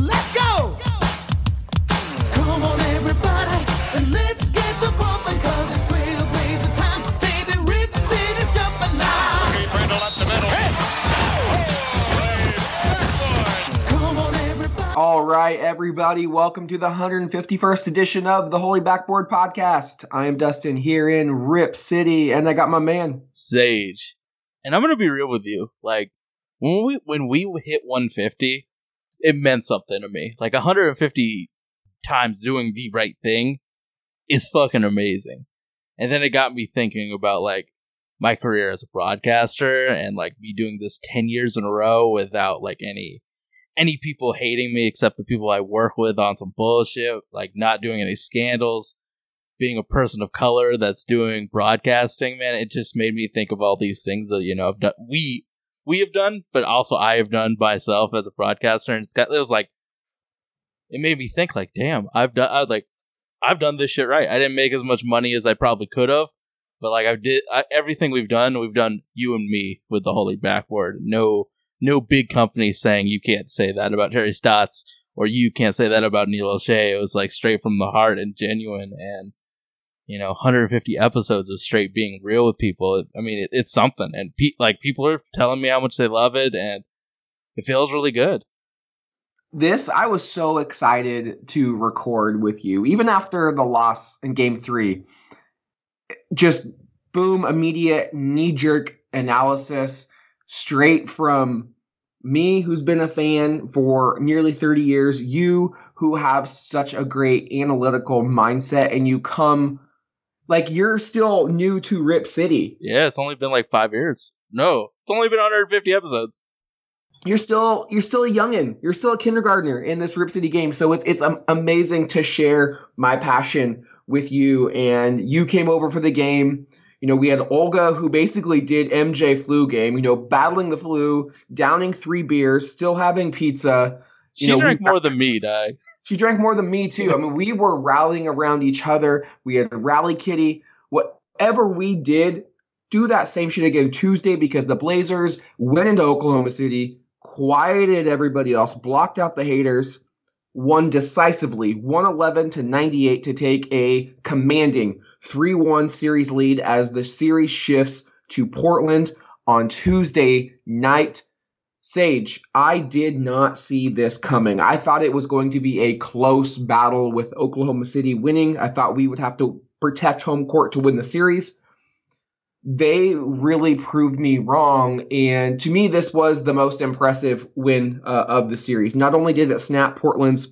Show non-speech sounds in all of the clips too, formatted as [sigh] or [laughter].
Let's go! Come on, everybody, and let's get to bumping, cause it's trailblazer time. Baby, Rip City's jumping now. Brindle up the middle. Come on, everybody. All right, everybody, welcome to the 151st edition of the Holy Backboard Podcast. I am Dustin here in Rip City, and I got my man. Sage. And I'm gonna be real with you. Like when we when we hit 150, it meant something to me. Like 150 times doing the right thing is fucking amazing. And then it got me thinking about like my career as a broadcaster and like me doing this 10 years in a row without like any any people hating me except the people I work with on some bullshit, like not doing any scandals being a person of color that's doing broadcasting, man, it just made me think of all these things that you know I've done, we we have done, but also I have done myself as a broadcaster, and it's got it was like it made me think like, damn, I've done I like I've done this shit right. I didn't make as much money as I probably could have, but like I did I, everything we've done, we've done you and me with the holy backboard. No no big company saying you can't say that about Terry Stotts or you can't say that about Neil Olshey. It was like straight from the heart and genuine and you know 150 episodes of straight being real with people. I mean it, it's something. And pe- like people are telling me how much they love it and it feels really good. This, I was so excited to record with you, even after the loss in game three. Just boom, immediate knee jerk analysis straight from me, who's been a fan for nearly 30 years, you who have such a great analytical mindset, and you come like you're still new to Rip City. yeah it's only been like five years no it's only been 150 episodes you're still you're still a youngin. You're still a kindergartner in this Rip City game. So it's it's amazing to share my passion with you. And you came over for the game. You know, we had Olga who basically did MJ flu game. You know, battling the flu, downing three beers, still having pizza. she You know, drank we- more than me dog She drank more than me too. I mean, we were rallying around each other. We had Rally Kitty. Whatever we did, do that same shit again Tuesday because the Blazers went into Oklahoma City, quieted everybody else, blocked out the haters, won decisively 111 to 98 to take a commanding 3-1 series lead as the series shifts to Portland on Tuesday night. Sage, I did not see this coming. I thought it was going to be a close battle with Oklahoma City winning. I thought we would have to protect home court to win the series. They really proved me wrong. And to me, this was the most impressive win uh, of the series. Not only did it snap Portland's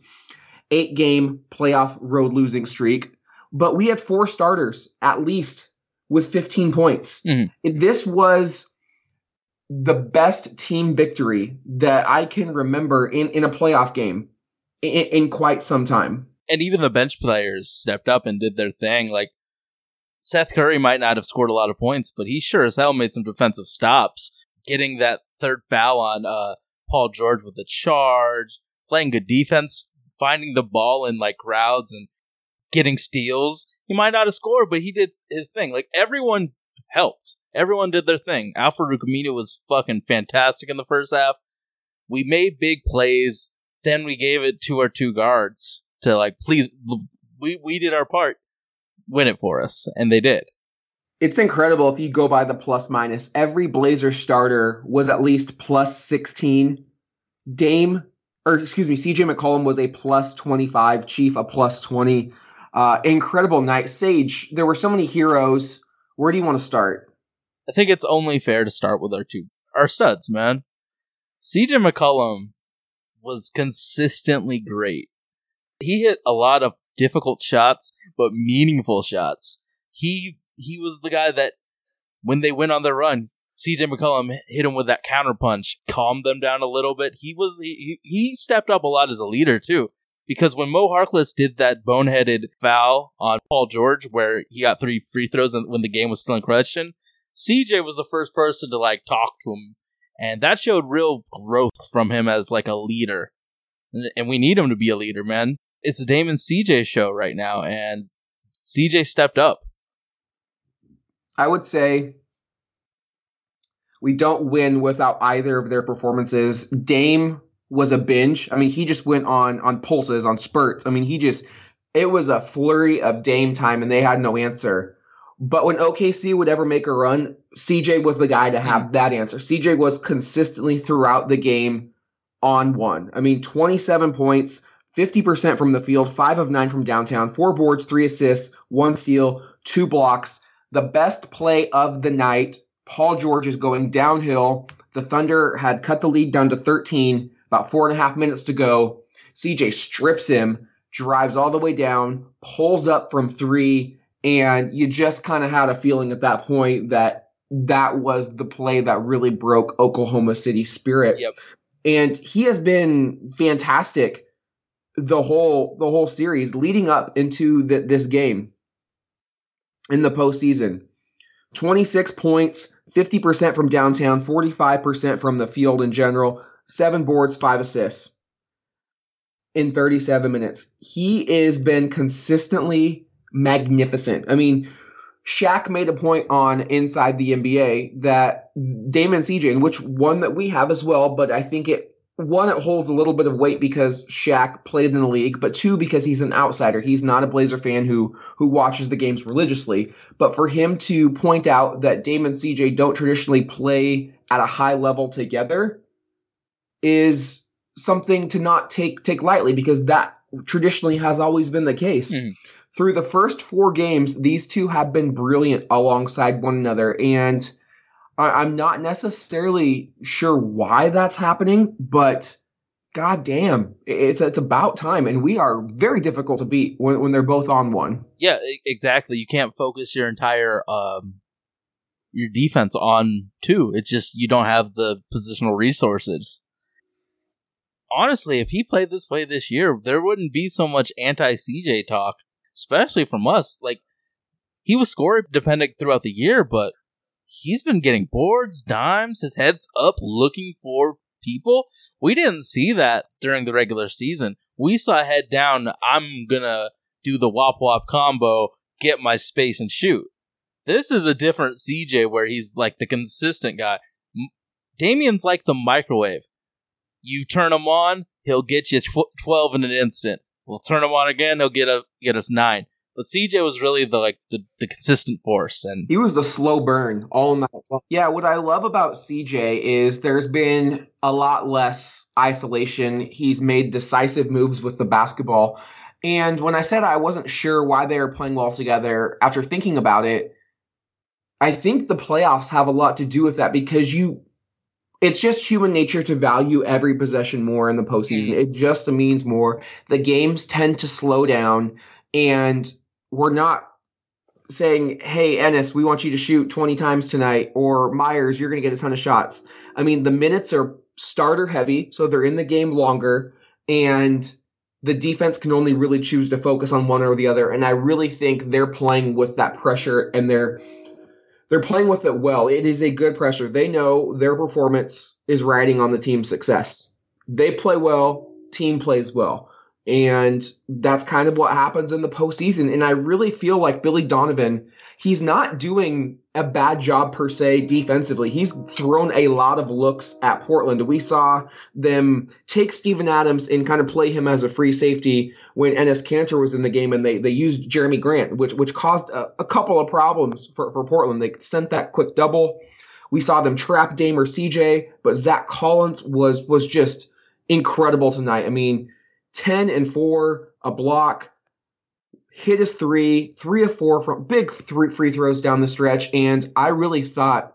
eight game playoff road losing streak, but we had four starters at least with 15 points. Mhm. This was the best team victory that I can remember in, in a playoff game in, in quite some time. and even the bench players stepped up and did their thing like Seth Curry might not have scored a lot of points, but he sure as hell made some defensive stops, getting that third foul on uh, Paul George with a charge, playing good defense, finding the ball in like crowds and getting steals. He might not have scored, but he did his thing. Like everyone helped. Everyone did their thing. Al-Farouq Aminu was fucking fantastic in the first half. We made big plays. Then we gave it to our two guards to like, please, we we did our part. Win it for us, and they did. It's incredible if you go by the plus minus. Every Blazer starter was at least plus 16. Dame, or excuse me, CJ McCollum was a plus 25. Chief a plus 20. Uh, incredible night. Sage, there were so many heroes. Where do you want to start? I think it's only fair to start with our two our studs, man. CJ McCollum was consistently great. He hit a lot of difficult shots, but meaningful shots. He he was the guy that when they went on their run, CJ McCollum hit him with that counter punch, calmed them down a little bit. He was he, he stepped up a lot as a leader too. Because when Mo Harkless did that boneheaded foul on Paul George, where he got three free throws when the game was still in question, CJ was the first person to like talk to him, and that showed real growth from him as like a leader. And- we need him to be a leader, man. It's the Dame and CJ show right now, and CJ stepped up. I would say we don't win without either of their performances. Dame was a binge. I mean, he just went on on pulses, on spurts. I mean, he just it was a flurry of Dame time, and they had no answer. But when OKC would ever make a run, CJ was the guy to hmm. have that answer. CJ was consistently throughout the game on one. I mean, 27 points, 50% from the field, five of nine from downtown, four boards, three assists, one steal, two blocks. The best play of the night. Paul George is going downhill. The Thunder had cut the lead down to 13, about four and a half minutes to go. CJ strips him, drives all the way down, pulls up from three, and you just kind of had a feeling at that point that that was the play that really broke Oklahoma City's spirit. Yep. And he has been fantastic the whole the whole series leading up into the, this game in the postseason. 26 points, 50% from downtown, 45% from the field in general, seven boards, five assists in 37 minutes. He has been consistently magnificent. I mean, Shaq made a point on Inside the NBA that Dame and CJ, and which one that we have as well, but I think it one it holds a little bit of weight because Shaq played in the league, but two because he's an outsider. He's not a Blazer fan who who watches the games religiously. But for him to point out that Dame and CJ don't traditionally play at a high level together is something to not take take lightly because that traditionally has always been the case. Mhm. Through the first four games, these two have been brilliant alongside one another, and I, I'm not necessarily sure why that's happening, but god damn, it's it's about time, and we are very difficult to beat when, when they're both on one. Yeah, exactly. You can't focus your entire um your defense on two. It's just you don't have the positional resources. Honestly, if he played this way this year, there wouldn't be so much anti CJ talk, especially from us. Like he was score dependent throughout the year, but he's been getting boards, dimes, his head's up looking for people. We didn't see that during the regular season. We saw head down, I'm gonna do the wop wop combo, get my space and shoot. This is a different CJ where he's like the consistent guy. Damien's like the microwave. You turn him on, he'll get you tw- 12 in an instant. We'll turn him on again, he'll get a get us 9. But CJ was really the like the, the consistent force and He was the slow burn all night. Yeah, what I love about CJ is there's been a lot less isolation. He's made decisive moves with the basketball. And when I said I wasn't sure why they were playing well together, after thinking about it, I think the playoffs have a lot to do with that because you it's just human nature to value every possession more in the postseason. Mm. It just means more. The games tend to slow down and we're not saying, "Hey, Enes, we want you to shoot 20 times tonight," or Meyers, you're going to get a ton of shots. I mean, the minutes are starter heavy, so they're in the game longer, and the defense can only really choose to focus on one or the other. And I really think they're playing with that pressure, and they're they're playing with it well. It is a good pressure. They know their performance is riding on the team's success. They play well, team plays well. And that's kind of what happens in the postseason. And I really feel like Billy Donovan, he's not doing a bad job per se defensively. He's thrown a lot of looks at Portland. We saw them take Steven Adams and kind of play him as a free safety when Enes Kanter was in the game and they, they used Jerami Grant, which which caused a, a couple of problems for, for Portland. They sent that quick double. We saw them trap Dame or CJ, but Zach Collins was was just incredible tonight. I mean, 10 and 4, a block, hit his three, three of four from big three free throws down the stretch. And I really thought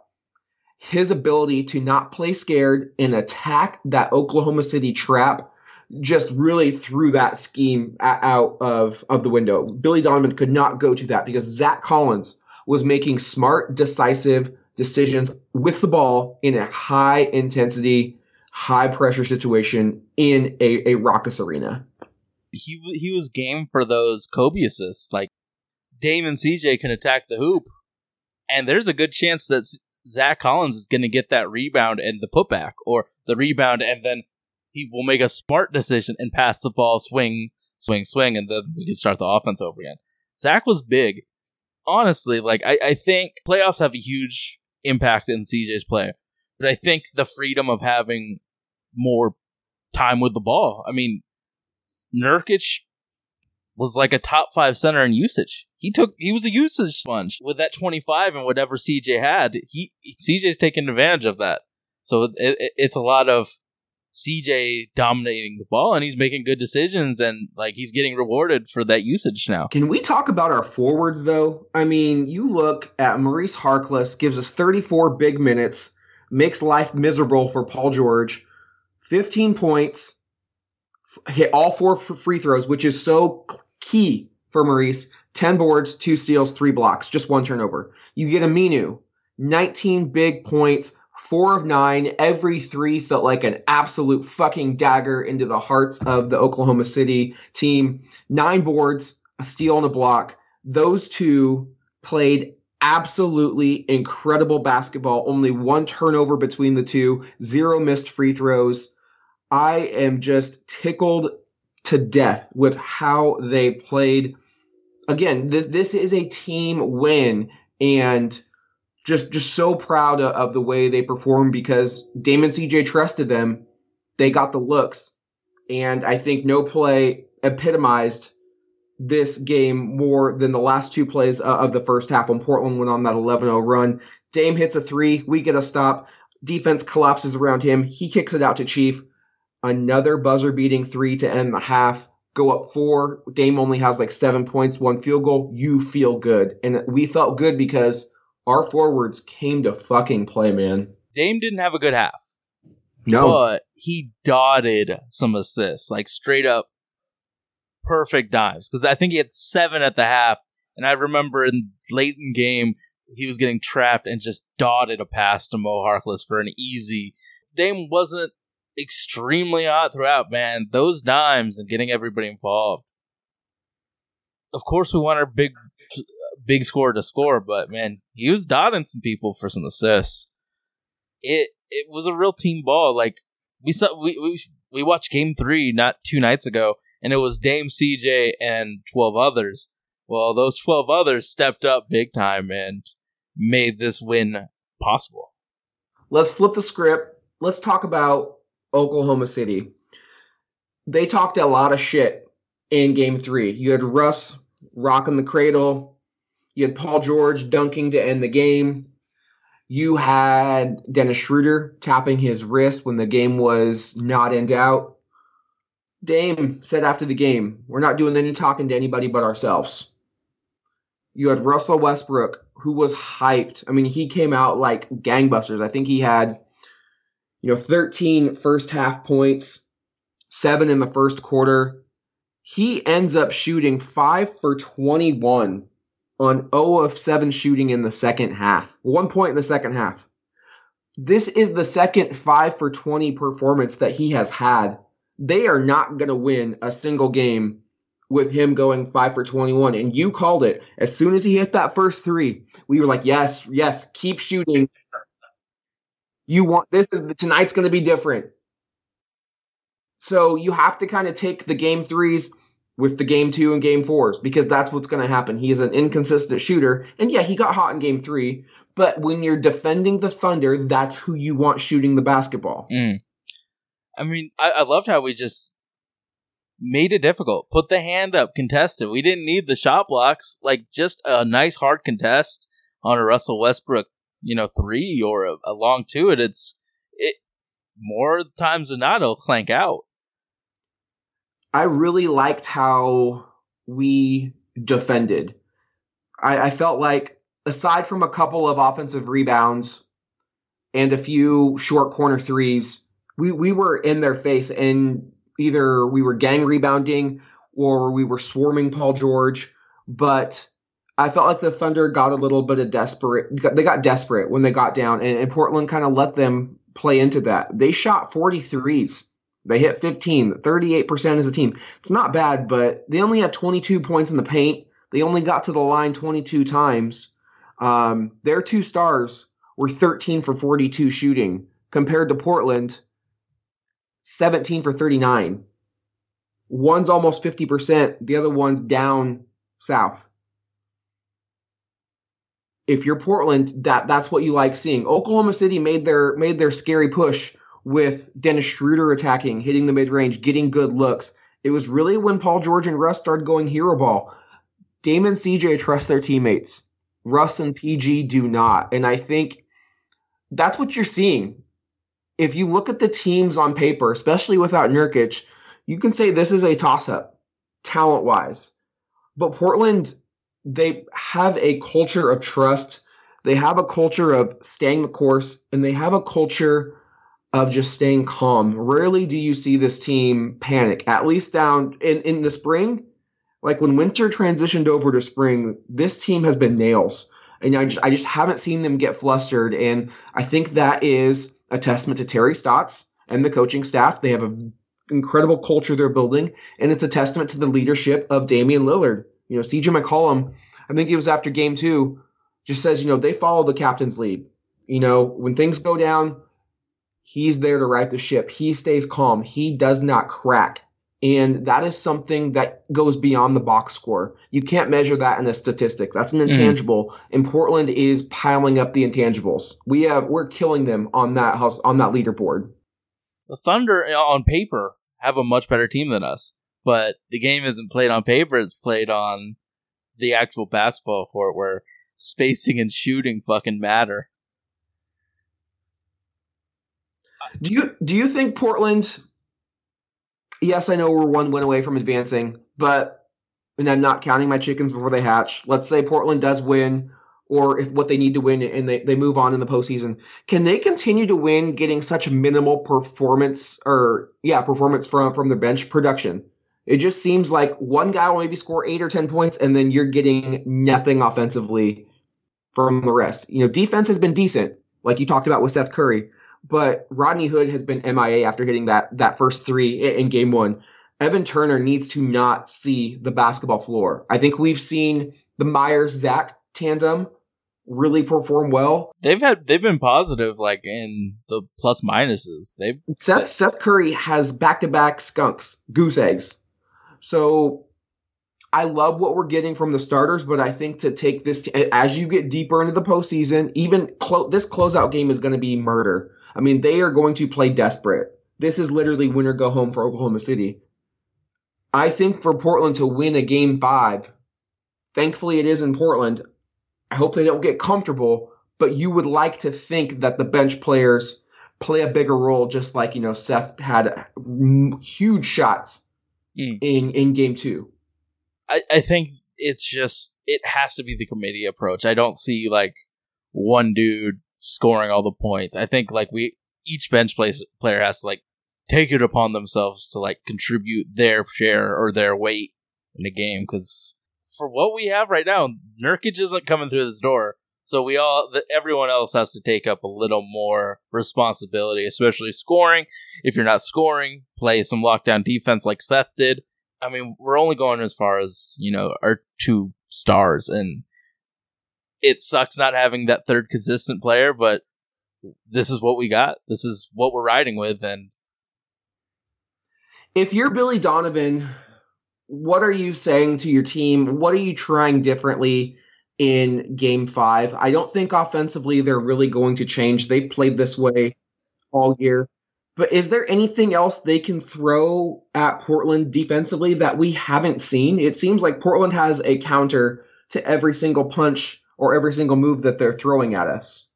his ability to not play scared and attack that Oklahoma City trap just really threw that scheme out of, of the window. Billy Donovan could not go to that because Zach Collins was making smart, decisive decisions with the ball in a high intensity, high pressure situation in a, a raucous arena. he he was game for those Kobe assists. Like Dame and CJ can attack the hoop, and there's a good chance that Zach Collins is going to get that rebound and the putback, or the rebound and then he will make a smart decision and pass the ball, swing, swing, swing, and then we can start the offense over again. Zach was big. Honestly, like I, I think playoffs have a huge impact in CJ's play, but I think the freedom of having more time with the ball. I mean, Nurkic was like a top five center in usage. He took he was a usage sponge with that 25 and whatever CJ had. He CJ's taking advantage of that. So it, it, it's a lot of CJ dominating the ball and he's making good decisions and like he's getting rewarded for that usage now. Can we talk about our forwards though? I mean, you look at Maurice Harkless gives us 34 big minutes, makes life miserable for Paul George, 15 points, hit all four free throws, which is so key for Maurice. 10 boards, two steals, three blocks, just one turnover. You get Aminu, 19 big points, four of nine. Every three felt like an absolute fucking dagger into the hearts of the Oklahoma City team. Nine boards, a steal and a block. Those two played absolutely incredible basketball. Only one turnover between the two, zero missed free throws. I am just tickled to death with how they played. Again, th- this is a team win and just just so proud of, of the way they performed because Dame and CJ trusted them. They got the looks. And I think no play epitomized this game more than the last two plays uh, of the first half when Portland went on that 11-0 run. Dame hits a three. We get a stop. Defense collapses around him. He kicks it out to Chief. Another buzzer beating three to end the half. Go up four. Dame only has like seven points, one field goal. You feel good. And we felt good because our forwards came to fucking play, man. Dame didn't have a good half, No. but he dotted some assists, like straight up perfect dives. Because I think he had seven at the half, and I remember in late in game he was getting trapped and just dotted a pass to Mo Harkless for an easy. Dame wasn't extremely hot throughout, man. Those dimes and getting everybody involved. Of course, we want our big, big scorer to score, but man, he was dotting some people for some assists. It it was a real team ball. Like we saw, we we we watched Game Three not two nights ago, and it was Dame, CJ, and twelve others. Well, those twelve others stepped up big time and made this win possible. Let's flip the script. Let's talk about Oklahoma City. They talked a lot of shit in game three. You had Russ rocking the cradle. You had Paul George dunking to end the game. You had Dennis Schroeder tapping his wrist when the game was not in doubt. Dame said after the game, We're not doing any talking to anybody but ourselves. You had Russell Westbrook, who was hyped. I mean, he came out like gangbusters. I think he had, you know, 13 first half points, seven in the first quarter. He ends up shooting five for 21 on 0 of 7 shooting in the second half. One point in the second half. This is the second 5 for 20 performance that he has had. They are not going to win a single game with him going 5 for 21. And you called it. As soon as he hit that first three, we were like, yes, yes, keep shooting. You want this is tonight's going to be different. So you have to kind of take the game threes with the game two and game fours because that's what's going to happen. He is an inconsistent shooter. And yeah, he got hot in game three, but when you're defending the Thunder, that's who you want shooting the basketball. Mm. I mean, I, I loved how we just made it difficult. Put the hand up, contested. We didn't need the shot blocks. Like just a nice hard contest on a Russell Westbrook, you know, three or a, a long two. and it's it more times than not it'll clank out. I really liked how we defended. I, I felt like, aside from a couple of offensive rebounds and a few short corner threes, we, we were in their face and either we were gang rebounding or we were swarming Paul George. But I felt like the Thunder got a little bit of desperate. They got desperate when they got down, and, and Portland kind of let them play into that. They shot 43s. They hit 15, 38% as a team. It's not bad, but they only had 22 points in the paint. They only got to the line 22 times. Um, their two stars were 13 for 42 shooting compared to Portland, 17 for 39. One's almost 50%, the other one's down south. If you're Portland, that that's what you like seeing. Oklahoma City made their made their scary push with Dennis Schroeder attacking, hitting the mid range, getting good looks. It was really when Paul George and Russ started going hero ball. Dame and CJ trust their teammates. Russ and PG do not. And I think that's what you're seeing. If you look at the teams on paper, especially without Nurkic, you can say this is a toss up, talent wise. But Portland, they have a culture of trust. They have a culture of staying the course, and they have a culture of just staying calm. Rarely do you see this team panic, at least down in, in the spring. Like when winter transitioned over to spring, this team has been nails. And I just, I just haven't seen them get flustered. And I think that is a testament to Terry Stotts and the coaching staff. They have an incredible culture they're building. And it's a testament to the leadership of Damian Lillard. You know, CJ McCollum, I think it was after game two, just says, you know, they follow the captain's lead. You know, when things go down, he's there to right the ship. He stays calm. He does not crack. And that is something that goes beyond the box score. You can't measure that in a statistic. That's an intangible. Mm. And Portland is piling up the intangibles. We have we're killing them on that house on that leaderboard. The Thunder uh, on paper have a much better team than us, but the game isn't played on paper, it's played on the actual basketball court where spacing and shooting fucking matter. Do you do you think Portland yes, I know we're one win away from advancing, but and I'm not counting my chickens before they hatch. Let's say Portland does win, or if what they need to win and they, they move on in the postseason. Can they continue to win getting such minimal performance or yeah, performance from from their bench production? It just seems like one guy will maybe score eight or ten points, and then you're getting nothing offensively from the rest. You know, defense has been decent, like you talked about with Seth Curry but Rodney Hood has been MIA after hitting that that first three in game one. Evan Turner needs to not see the basketball floor. I think we've seen the Meyers Zach tandem really perform well. They've had they've been positive like in the plus minuses. They've Seth Seth Curry has back to back skunks, goose eggs. So I love what we're getting from the starters, but I think to take this t- as you get deeper into the postseason, even clo- this closeout game is going to be murder. I mean, they are going to play desperate. This is literally win or go home for Oklahoma City. I think for Portland to win a game five, thankfully it is in Portland. I hope they don't get comfortable, but you would like to think that the bench players play a bigger role, just like, you know, Seth had huge shots mm. in, in game two. I, I think it's just, it has to be the committee approach. I don't see like one dude scoring all the points. I think like we each bench place, player has to like take it upon themselves to like contribute their share or their weight in the game because for what we have right now, Nurkic isn't coming through this door. So we all, everyone else has to take up a little more responsibility, especially scoring. If you're not scoring, play some lockdown defense like Seth did. I mean, we're only going as far as you know our two stars, and it sucks not having that third consistent player, but this is what we got. This is what we're riding with. And if you're Billy Donovan, what are you saying to your team? What are you trying differently in game five? I don't think offensively they're really going to change. They've played this way all year. But is there anything else they can throw at Portland defensively that we haven't seen? It seems like Portland has a counter to every single punch or every single move that they're throwing at us.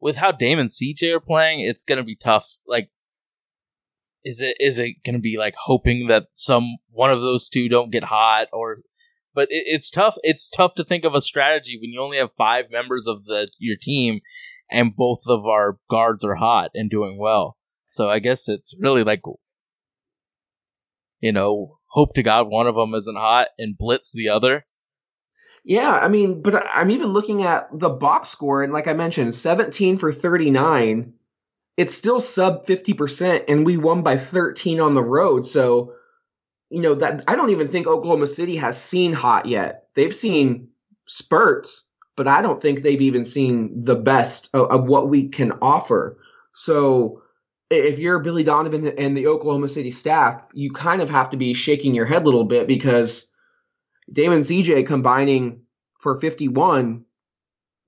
With how Dame and CJ are playing, it's gonna be tough. Like, is it is it gonna be like hoping that some one of those two don't get hot or? But it, it's tough. It's tough to think of a strategy when you only have five members of the your team, and both of our guards are hot and doing well. So I guess it's really like, you know, hope to God one of them isn't hot and blitz the other. Yeah, I mean, but I'm even looking at the box score, and like I mentioned, 17 for 39. It's still sub 50%, and we won by 13 on the road. So, you know, that I don't even think Oklahoma City has seen hot yet. They've seen spurts, but I don't think they've even seen the best of, of what we can offer. So, if you're Billy Donovan and the Oklahoma City staff, you kind of have to be shaking your head a little bit because Dame and CJ combining for 51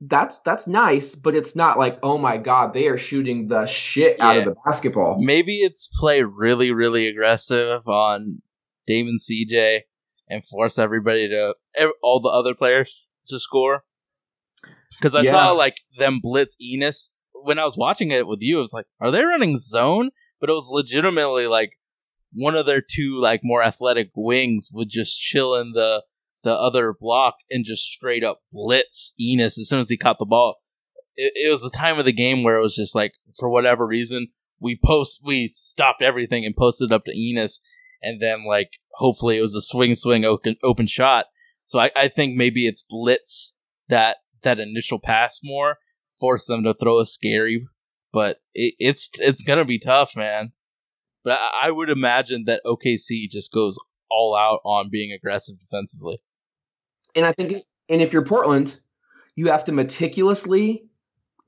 that's that's nice, but it's not like oh my god, they are shooting the shit out of the basketball. Maybe it's play really, really aggressive on Dame and CJ and force everybody to all the other players to score. Because I Yeah. saw like them blitz Enes when I was watching it with you. I was like, are they running zone? But it was legitimately like one of their two like more athletic wings would just chill in the the other block and just straight up blitz Enes as soon as he caught the ball. It, it was the time of the game where it was just like for whatever reason we post we stopped everything and posted up to Enes and then like hopefully it was a swing swing open open shot. So I, I think maybe it's blitz that that initial pass more force them to throw a scary, but it, it's it's gonna be tough, man. But I, I would imagine that OKC just goes all out on being aggressive defensively. And I think, and if you're Portland, you have to meticulously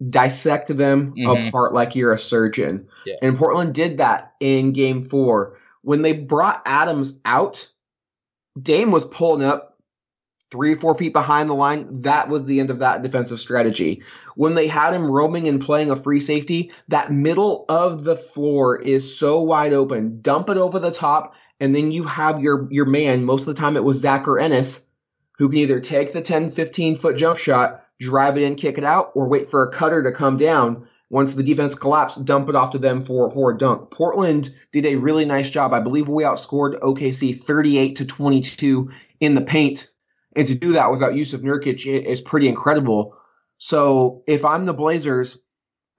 dissect them Mhm. apart like you're a surgeon. Yeah. And Portland did that in game four. When they brought Adams out, Dame was pulling up three or four feet behind the line. That was the end of that defensive strategy. When they had him roaming and playing a free safety, that middle of the floor is so wide open. Dump it over the top, and then you have your your man. Most of the time, it was Zach or Enes, who can either take the 10, 15 foot jump shot, drive it in, kick it out, or wait for a cutter to come down. Once the defense collapsed, dump it off to them for, a dunk. Portland did a really nice job. I believe we outscored OKC 38 to 22 in the paint. And to do that without Jusuf Nurkic i- is pretty incredible. So if I'm the Blazers,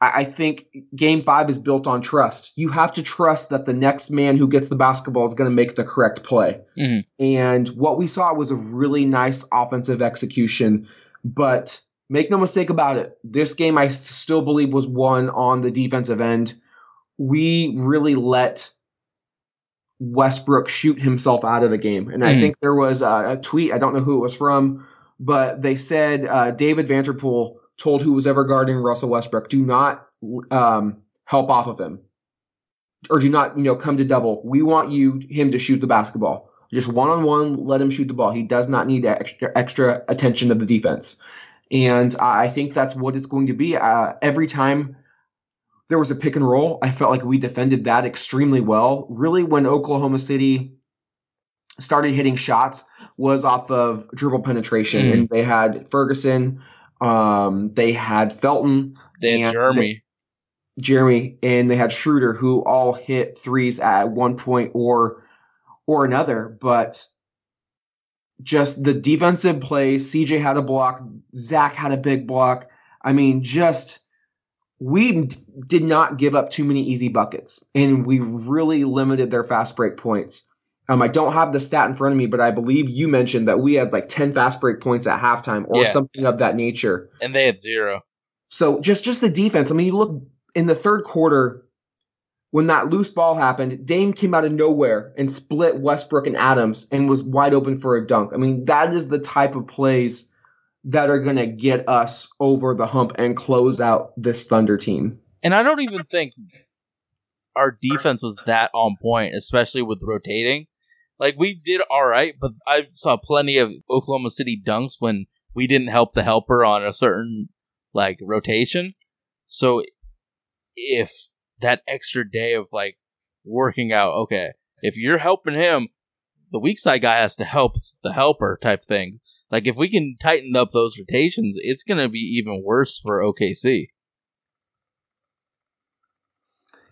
I, think game five is built on trust. You have to trust that the next man who gets the basketball is going to make the correct play. Mhm. And what we saw was a really nice offensive execution. But make no mistake about it, this game I still believe was won on the defensive end. We really let Westbrook shoot himself out of the game. And I Mhm. think there was a, a tweet, I don't know who it was from, but they said uh, David Vanterpool told who was ever guarding Russell Westbrook, do not um, help off of him. Or do not, you know, come to double. We want you him to shoot the basketball. Just one on one, let him shoot the ball. He does not need extra extra attention of the defense. And I think that's what it's going to be. Uh, every time there was a pick and roll, I felt like we defended that extremely well. Really, when Oklahoma City started hitting shots, was off of dribble penetration, Mm. and they had Ferguson, um, they had Felton, They had Jerami. Jerami, and they had Schroeder, who all hit threes at one point or or another. But just the defensive plays, CJ had a block, Zach had a big block. I mean, just we d- did not give up too many easy buckets, and we really limited their fast break points. Um, I don't have the stat in front of me, but I believe you mentioned that we had like ten fast break points at halftime or Yeah. something of that nature. and they had zero. So just just the defense. I mean, you look in the third quarter when that loose ball happened. Dame came out of nowhere and split Westbrook and Adams and was wide open for a dunk. I mean, that is the type of plays that are going to get us over the hump and close out this Thunder team. And I don't even think our defense was that on point, especially with rotating. Like we did all right, but I saw plenty of Oklahoma City dunks when we didn't help the helper on a certain like rotation. So if that extra day of like working out, okay, if you're helping him, the weak side guy has to help the helper type thing. Like if we can tighten up those rotations, it's gonna be even worse for OKC.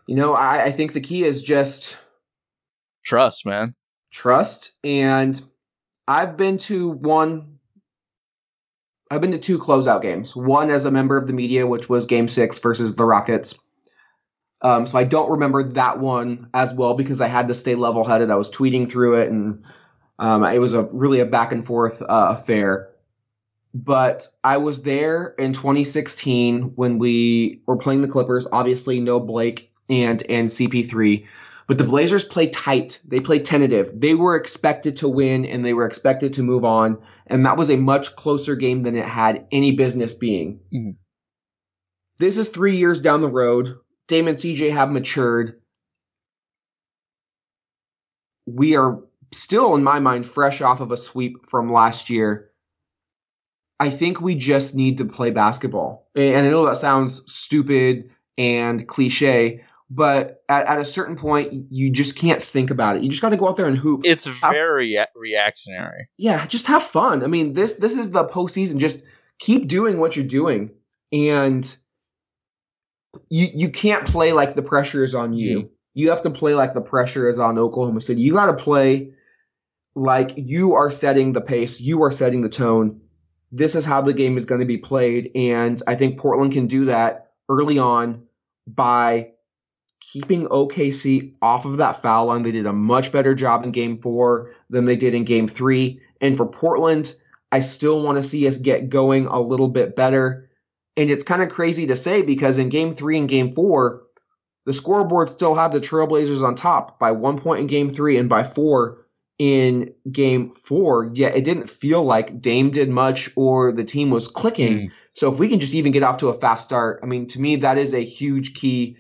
You know, I, I think the key is just Trust, man. trust. And I've been to one, I've been to two closeout games. One as a member of the media, which was Game Six versus the Rockets. Um, so I don't remember that one as well because I had to stay level headed. I was tweeting through it, and um, it was a really a back and forth uh, affair. But I was there in 2016 when we were playing the Clippers. Obviously, no Blake and and CP3. But the Blazers play tight. They play tentative. They were expected to win and they were expected to move on. And that was a much closer game than it had any business being. Mhm. This is three years down the road. Dame and CJ have matured. We are still, in my mind, fresh off of a sweep from last year. I think we just need to play basketball. And I know that sounds stupid and cliche, but at, at a certain point, you just can't think about it. You just got to go out there and hoop. It's very reactionary. yeah, just have fun. I mean, this this is the postseason. Just keep doing what you're doing, and you you can't play like the pressure is on you. Mm-hmm. You have to play like the pressure is on Oklahoma City. You got to play like you are setting the pace. You are setting the tone. This is how the game is going to be played, and I think Portland can do that early on by keeping OKC off of that foul line. They did a much better job in game four than they did in game three. And for Portland, I still want to see us get going a little bit better. And it's kind of crazy to say because in game three and game four, the scoreboard still had the Trailblazers on top by one point in game three and by four in game four. Yet it didn't feel like Dame did much or the team was clicking. Mm. So if we can just even get off to a fast start, I mean, to me, that is a huge key.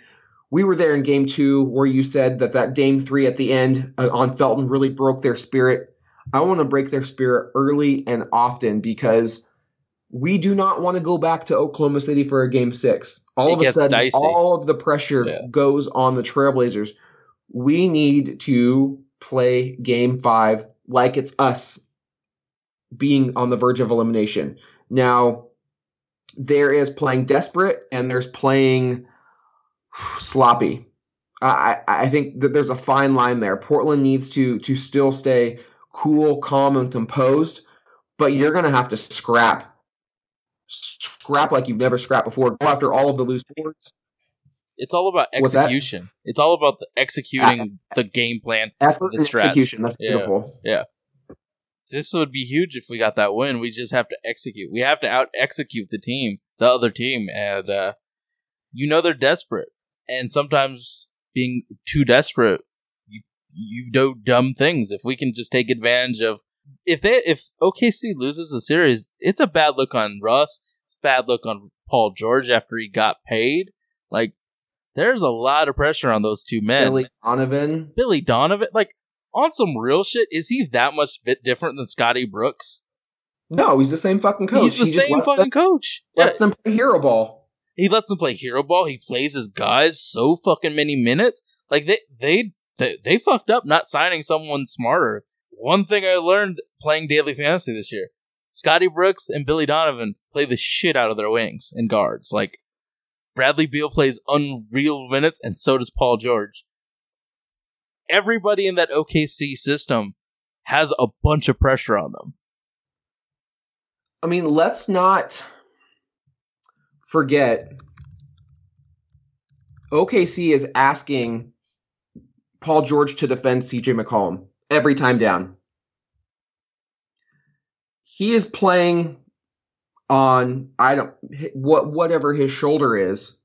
We were there in game two where you said that that Dame three at the end uh, on Felton really broke their spirit. I want to break their spirit early and often because we do not want to go back to Oklahoma City for a game six. All It of a sudden, dicey. all of the pressure Yeah. goes on the Trailblazers. We need to play game five like it's us being on the verge of elimination. Now, there is playing desperate and there's playing sloppy. I, I think that there's a fine line there. Portland needs to to still stay cool, calm, and composed, but you're gonna have to scrap, scrap like you've never scrapped before. Go after all of the loose boards. It's all about execution. It's all about the executing the game plan. Effort The strat. execution. That's Yeah. beautiful. Yeah. This would be huge if we got that win. We just have to execute. We have to out execute the team, the other team, and uh, you know they're desperate. And sometimes being too desperate, you you do dumb things. If we can just take advantage of if they if OKC loses the series, it's a bad look on Russ. It's a bad look on Paul George after he got paid. Like there's a lot of pressure on those two men. Billy Donovan. Billy Donovan, like on some real shit, is he that much bit different than Scotty Brooks? No, he's the same fucking coach. He's the he same fucking them, coach. Yeah, lets them play hero ball. he lets them play hero ball. He plays his guys so fucking many minutes. Like they they they, they fucked up not signing someone smarter. One thing I learned playing daily fantasy this year: Scotty Brooks and Billy Donovan play the shit out of their wings and guards. Like Bradley Beal plays unreal minutes, and so does Paul George. Everybody in that OKC system has a bunch of pressure on them. I mean, let's not forget OKC is asking Paul George to defend CJ McCollum every time down. He is playing on I don't what whatever his shoulder is,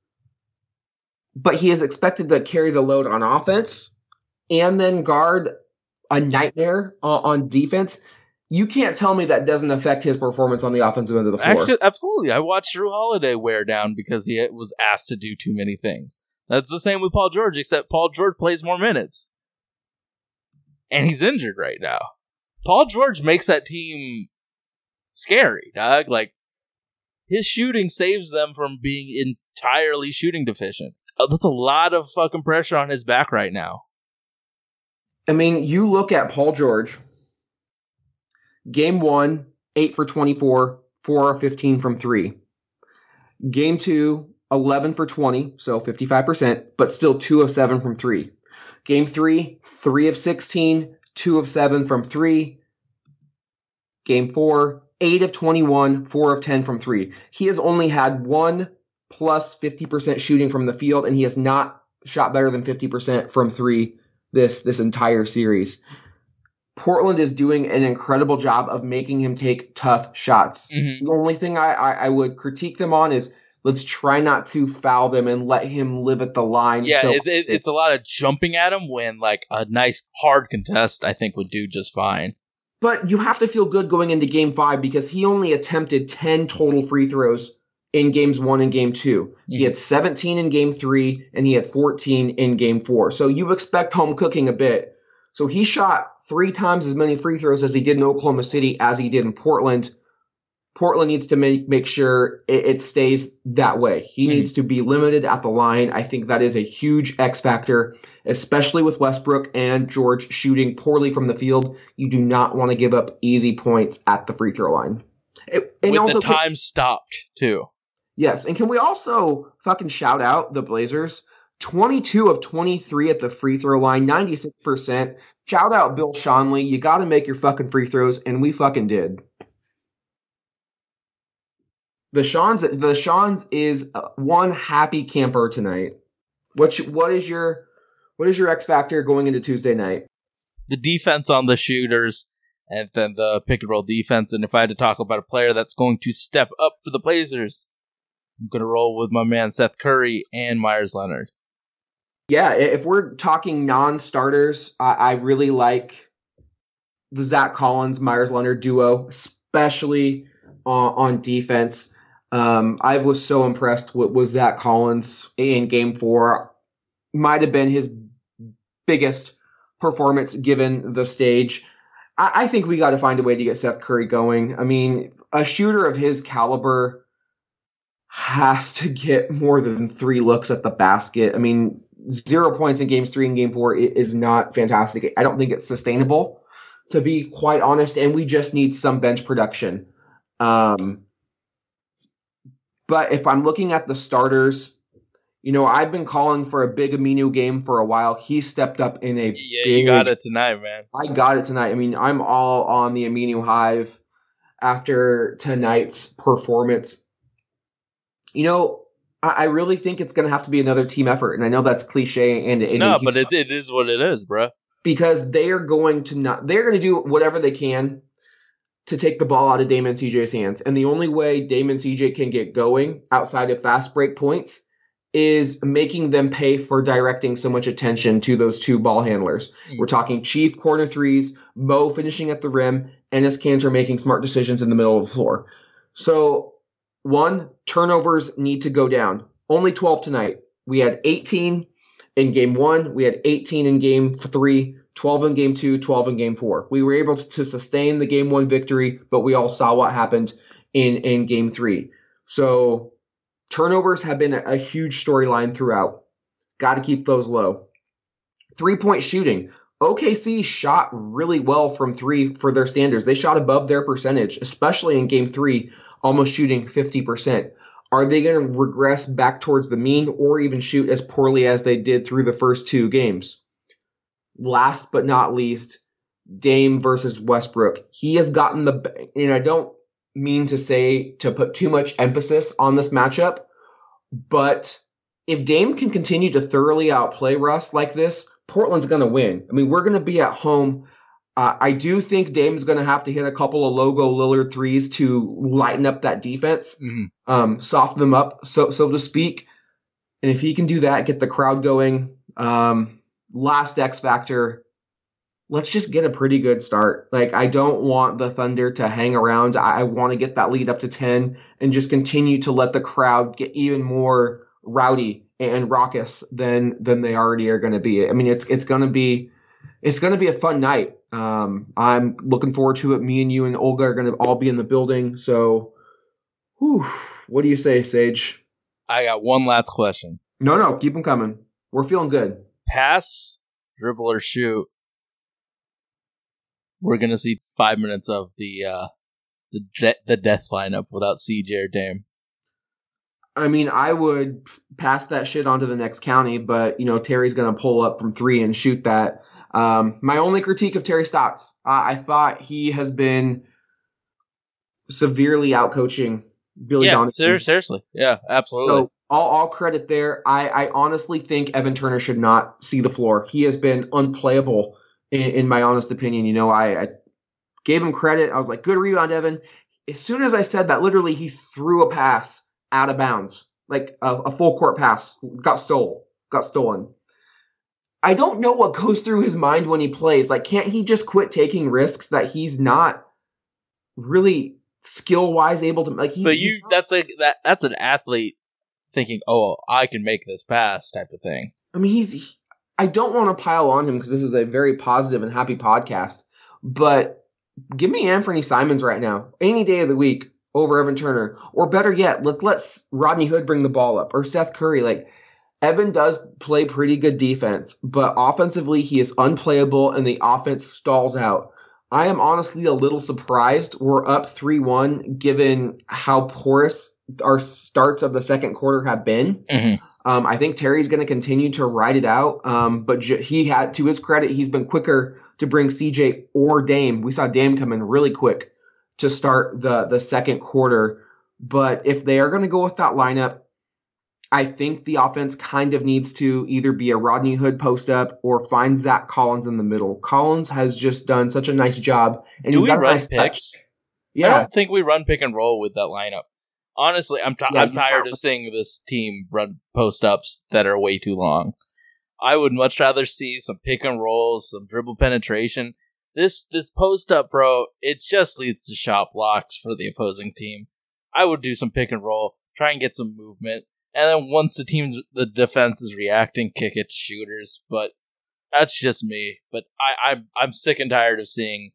but he is expected to carry the load on offense and then guard a nightmare on, defense. You can't tell me that doesn't affect his performance on the offensive end of the floor. Actually, absolutely. I watched Jrue Holiday wear down because he was asked to do too many things. That's the same with Paul George, except Paul George plays more minutes. And he's injured right now. Paul George makes that team scary, dog. Like, his shooting saves them from being entirely shooting deficient. Uh, That's a lot of fucking pressure on his back right now. I mean, you look at Paul George, game one, 8 for 24, 4 of 15 from three. Game two, 11 for 20, so 55%, but still 2 of 7 from three. Game three, 3 of 16, 2 of 7 from three. Game four, 8 of 21, 4 of 10 from three. He has only had one plus 50% shooting from the field, and he has not shot better than 50% from three this this entire series. Portland is doing an incredible job of making him take tough shots. Mhm. The only thing I, I, I would critique them on is let's try not to foul them and let him live at the line. Yeah, so it, it, it's a lot of jumping at him when, like, a nice hard contest, I think, would do just fine. But you have to feel good going into game five because he only attempted 10 total free throws in games one and game 2 He Mhm. had 17 in game three and he had 14 in game four. So you expect home cooking a bit. So he shot three times as many free throws as he did in Oklahoma City as he did in Portland. Portland needs to make make sure it, it stays that way. He Mhm. needs to be limited at the line. I think that is a huge X factor, especially with Westbrook and George shooting poorly from the field. You do not want to give up easy points at the free throw line. It- and With also, the time stopped too. yes, and can we also fucking shout out the Blazers? 22 of 23 at the free throw line, 96%. Shout out Bill Schonely. You got to make your fucking free throws, and we fucking did. The Schonz, the Schonz is uh, one happy camper tonight. What what is your what is your X factor going into Tuesday night? The defense on the shooters, and then the pick and roll defense. And if I had to talk about a player that's going to step up for the Blazers, I'm gonna roll with my man Seth Curry and Meyers Leonard. Yeah, if we're talking non-starters, I, I really like the Zach Collins Meyers Leonard duo, especially on, on defense. Um, I was so impressed with, with Zach Collins in Game Four. Might have been his biggest performance given the stage. I, I think we got to find a way to get Seth Curry going. I mean, a shooter of his caliber has to get more than three looks at the basket. I mean, zero points in games three and game four is not fantastic. I don't think it's sustainable, to be quite honest. And we just need some bench production. Um, but if I'm looking at the starters, you know, I've been calling for a big Aminu game for a while. He stepped up in a Yeah, big you got it tonight, man. I got it tonight. I mean, I'm all on the Aminu Hive after tonight's performance. You know, I, I really think it's going to have to be another team effort, and I know that's cliche and, and No, but it, it is what it is, bro. because they are going to not they're going to do whatever they can to take the ball out of Dame and CJ's hands. And the only way Dame and CJ can get going outside of fast break points is making them pay for directing so much attention to those two ball handlers. Mm. We're talking Chief corner threes, Mo finishing at the rim, Enes Kanter making smart decisions in the middle of the floor. So, one, turnovers need to go down. Only 12 tonight. We had 18 in game one. We had 18 in game three, 12 in game two, 12 in game four. We were able to sustain the game one victory, but we all saw what happened in, in game three. So turnovers have been a, huge storyline throughout. Got to keep those low. Three point shooting. OKC shot really well from three for their standards. They shot above their percentage, especially in game three, almost shooting 50%. Are they going to regress back towards the mean or even shoot as poorly as they did through the first two games? Last but not least, Dame versus Westbrook. He has gotten the, and I don't mean to say to put too much emphasis on this matchup, but if Dame can continue to thoroughly outplay Russ like this, Portland's going to win. I mean, we're going to be at home. Uh, I do think Dame's going to have to hit a couple of logo Lillard threes to lighten up that defense Mhm. um, soften them up, so so to speak. And if he can do that, get the crowd going. Um, last X factor, let's just get a pretty good start. Like I don't want the Thunder to hang around. I, I want to get that lead up to ten and just continue to let the crowd get even more rowdy and raucous than than they already are going to be. I mean, it's it's going to be it's going to be a fun night. Um, I'm looking forward to it. Me and you and Olga are going to all be in the building, so. Whew. What do you say, Sage? I got one last question. No, no, keep them coming. We're feeling good. Pass, dribble, or shoot. We're gonna see five minutes of the uh, the de- the death lineup without CJ or Dame. I mean, I would pass that shit on to the next county, but you know Terry's gonna pull up from three and shoot that. Um, my only critique of Terry Stotts, I I thought he has been severely outcoaching Billy yeah, Donovan. ser- seriously. Yeah, absolutely. So all, all credit there. I, I honestly think Evan Turner should not see the floor. He has been unplayable in, in my honest opinion. You know, I, I gave him credit. I was like, good rebound, Evan. As soon as I said that, literally he threw a pass out of bounds, like a, a full court pass, got stole, got stolen. I don't know what goes through his mind when he plays. Like, can't he just quit taking risks that he's not really skill wise able to like? He's, but you not- that's like that that's an athlete thinking, oh, I can make this pass type of thing. I mean, he's. I don't want to pile on him because this is a very positive and happy podcast, but give me Anfernee Simons right now, any day of the week. over Evan Turner. Or better yet, let's let Rodney Hood bring the ball up or Seth Curry. Like Evan does play pretty good defense, but offensively he is unplayable and the offense stalls out. I am honestly a little surprised we're up 3 1 given how porous our starts of the second quarter have been. Mm-hmm. Um, I think Terry's going to continue to ride it out. Um, but j- he had, to his credit, he's been quicker to bring CJ or Dame. We saw Dame come in really quick to start the the second quarter. But if they are going to go with that lineup, I think the offense kind of needs to either be a Rodney Hood post up or find Zach Collins in the middle. Collins has just done such a nice job, and Do he's we got a nice picks? touch. I don't think we run pick and roll with that lineup. Honestly, I'm t- Yeah, I'm tired of seeing this team run post ups that are way too long. I would much rather see some pick and rolls, some dribble penetration. This this post up, bro, it just leads to shot blocks for the opposing team. I would do some pick and roll, try and get some movement, and then once the team's the defense is reacting, kick it shooters. But that's just me. But I I'm I'm sick and tired of seeing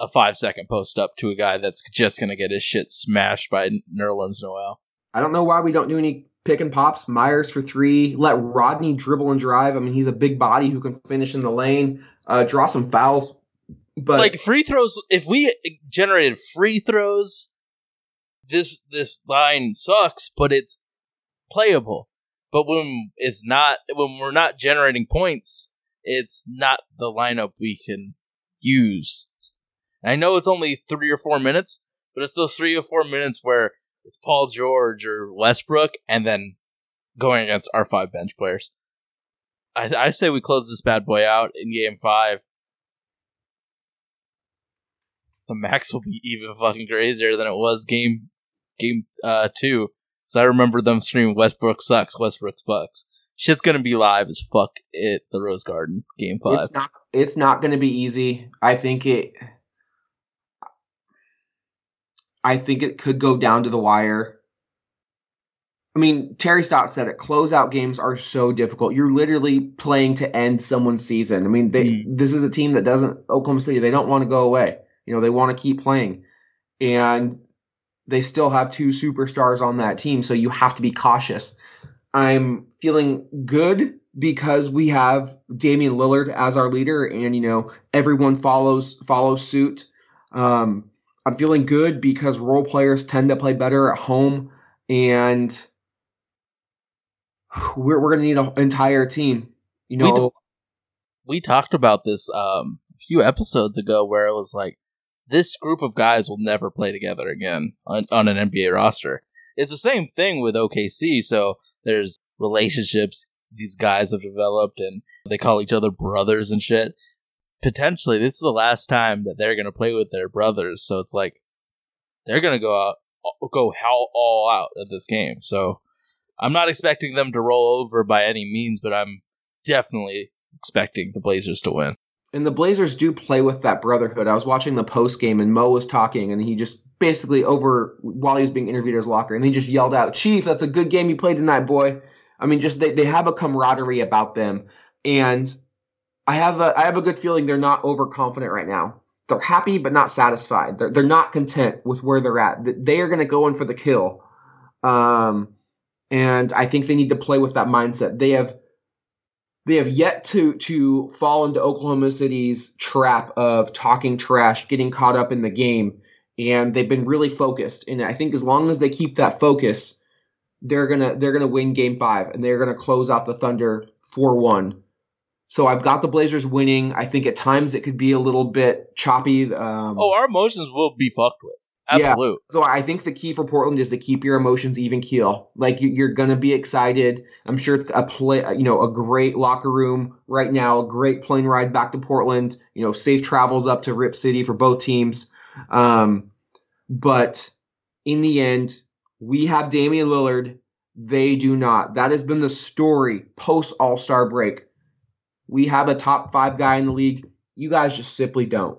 a five second post up to a guy that's just gonna get his shit smashed by Nerlens Noel. I don't know why we don't do any pick and pops. Meyers for three. Let Rodney dribble and drive. I mean, he's a big body who can finish in the lane, uh, draw some fouls. But like free throws, if we generated free throws, this this line sucks, but it's playable. But when it's not, when we're not generating points, it's not the lineup we can use. And I know it's only three or four minutes, but it's those three or four minutes where it's Paul George or Westbrook, and then going against our five bench players. I, I say we close this bad boy out in game five. The max will be even fucking crazier than it was game game uh two. So I remember them screaming Westbrook sucks, Westbrook sucks. Shit's gonna be live as fuck at the Rose Garden game five. it's not. It's not going to be easy. I think it. I think it could go down to the wire. I mean, Terry Stott said it. Closeout games are so difficult. You're literally playing to end someone's season. I mean, they, Mm. this is a team that doesn't Oklahoma City. They don't want to go away. You know, they want to keep playing, and they still have two superstars on that team. So you have to be cautious. I'm feeling good because we have Damian Lillard as our leader, and you know everyone follows follows suit. Um, I'm feeling good because role players tend to play better at home, and we're we're gonna need an entire team. You We know, we talked about this um a few episodes ago where it was like this group of guys will never play together again on, on an NBA roster. It's the same thing with OKC. So there's relationships these guys have developed, and they call each other brothers and shit. Potentially, this is the last time that they're gonna play with their brothers. So it's like they're gonna go out, uh, go all, all out at this game. So I'm not expecting them to roll over by any means, but I'm definitely expecting the Blazers to win. and the Blazers do play with that brotherhood. I was watching the post game, and Mo was talking, and he just basically over while he was being interviewed at his locker, and he just yelled out, "Chief, that's a good game you played tonight, boy." I mean, just they, they have a camaraderie about them, and I have a I have a good feeling they're not overconfident right now. They're happy but not satisfied. They're they're not content with where they're at. They are going to go in for the kill, um, and I think they need to play with that mindset. They have they have yet to to fall into Oklahoma City's trap of talking trash, getting caught up in the game, and they've been really focused. And I think as long as they keep that focus, they're gonna they're gonna win Game Five, and they're gonna close out the Thunder four one. So I've got the Blazers winning. I think at times it could be a little bit choppy. Um, Oh, our emotions will be fucked with. Yeah. So I think the key for Portland is to keep your emotions even keel. Like you, you're gonna be excited. I'm sure it's a play, you know, a great locker room right now, a great plane ride back to Portland. You know, safe travels up to Rip City for both teams. Um, but in the end, we have Damian Lillard. They do not. That has been the story post All Star break. We have a top five guy in the league. You guys just simply don't.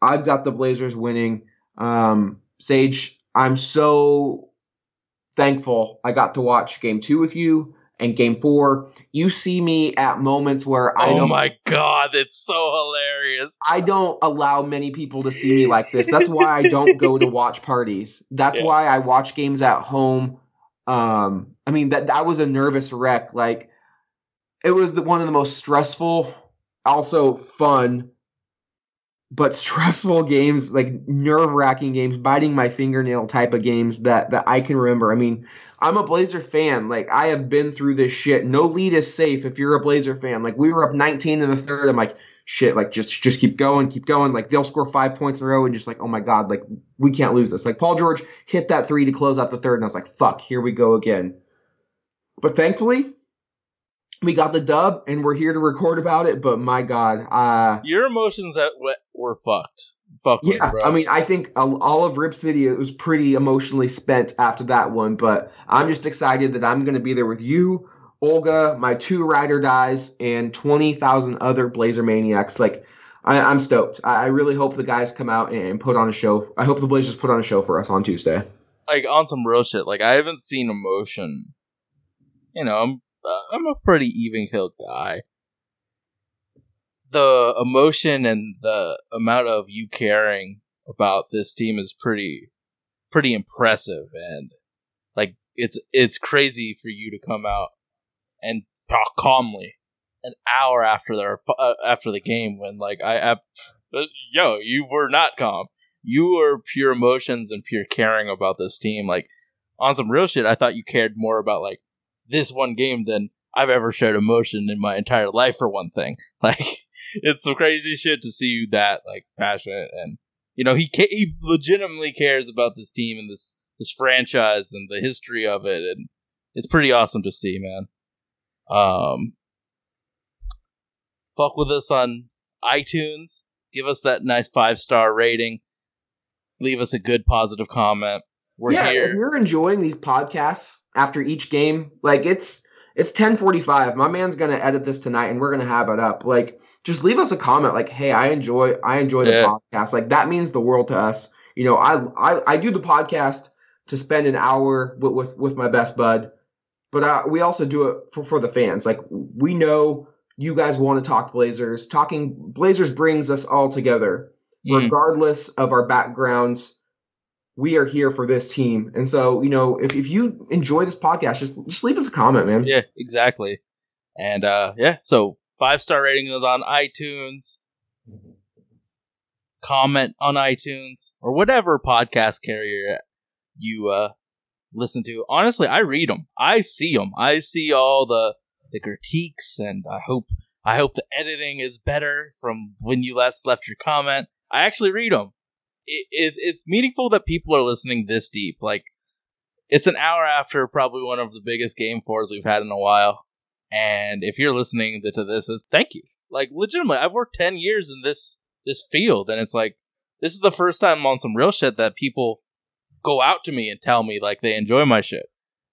I've got the Blazers winning. Um, Sage, I'm so thankful I got to watch game two with you and game four. You see me at moments where I oh my god, it's so hilarious. I don't allow many people to see me like this. That's why I don't go to watch parties. That's Yeah. why I watch games at home. Um, I mean that that was a nervous wreck. Like it was the, one of the most stressful, also fun, but [laughs] stressful games, like nerve wracking games, biting my fingernail type of games that that I can remember. I mean, I'm a Blazer fan. Like I have been through this shit. No lead is safe if you're a Blazer fan. Like we were up 19 in the third. I'm like, shit. Like just just keep going, keep going. Like they'll score five points in a row and just like, oh my god, like we can't lose this. Like Paul George hit that three to close out the third, and I was like, fuck, here we go again. But thankfully, we got the dub, and we're here to record about it. But my god, uh, Your emotions that were fucked. Fuck yeah, bro. I mean, I think all of Rip City it was pretty emotionally spent after that one, but I'm just excited that I'm going to be there with you, Olga, my two rider dies, and twenty thousand other Blazer maniacs. Like, I, I'm stoked. I, I really hope the guys come out and put on a show. I hope the Blazers put on a show for us on Tuesday. like on some real shit. Like I haven't seen emotion. You know, I'm I'm a pretty even killed guy. The emotion and the amount of you caring about this team is pretty pretty impressive and like it's it's crazy for you to come out and talk calmly an hour after their uh, after the game when like I, I uh, yo you were not calm you were pure emotions and pure caring about this team. Like on some real shit, I thought you cared more about like this one game than I've ever showed emotion in my entire life. For one thing, [laughs] like it's some crazy shit to see you that like passionate and you know he ca- he legitimately cares about this team and this this franchise and the history of it, and it's pretty awesome to see, man. Um, fuck with us on iTunes. Give us that nice five star rating leave us a good positive comment. We're yeah, if you're enjoying these podcasts after each game, like it's it's 10:45. My man's gonna edit this tonight, and we're gonna have it up. Like, just leave us a comment, like, "Hey, I enjoy I enjoy the Yeah. podcast." Like that means the world to us. You know, I I, I do the podcast to spend an hour with with, with my best bud, but uh, we also do it for for the fans. Like we know you guys want to talk Blazers. Talking Blazers brings us all together Mm. regardless of our backgrounds, we are here for this team. And so, you know, if, if you enjoy this podcast, just just leave us a comment, man. Yeah, exactly. And uh yeah, so five star rating is on iTunes. Comment on iTunes or whatever podcast carrier you uh listen to. Honestly, I read them. I see them. I see all the the critiques, and I hope I hope the editing is better from when you last left your comment. I actually read them. It, it, it's meaningful that people are listening this deep. Like, it's an hour after probably one of the biggest game fours we've had in a while. And if you're listening to this, it's thank you. Like, legitimately, I've worked 10 years in this this field, and it's like, this is the first time on some real shit that people go out to me and tell me, like, they enjoy my shit.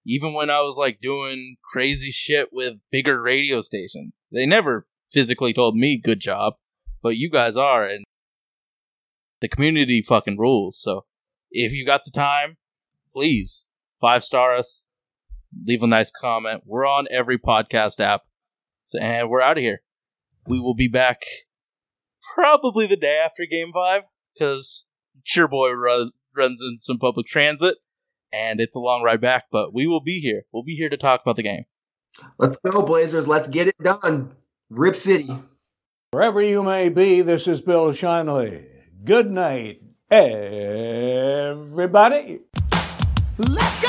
Even when I was, like, doing crazy shit with bigger radio stations, they never physically told me, good job, but you guys are, and the community fucking rules. So if you got the time, please five star us, leave a nice comment. We're on every podcast app, so, and we're out of here. We will be back probably the day after Game Five because Sure Boy run, runs in some public transit, and it's a long ride back. But we will be here. We'll be here to talk about the game. Let's go, Blazers. Let's get it done. Rip City. Wherever you may be, this is Bill Schonely. Good night, everybody. Let's go!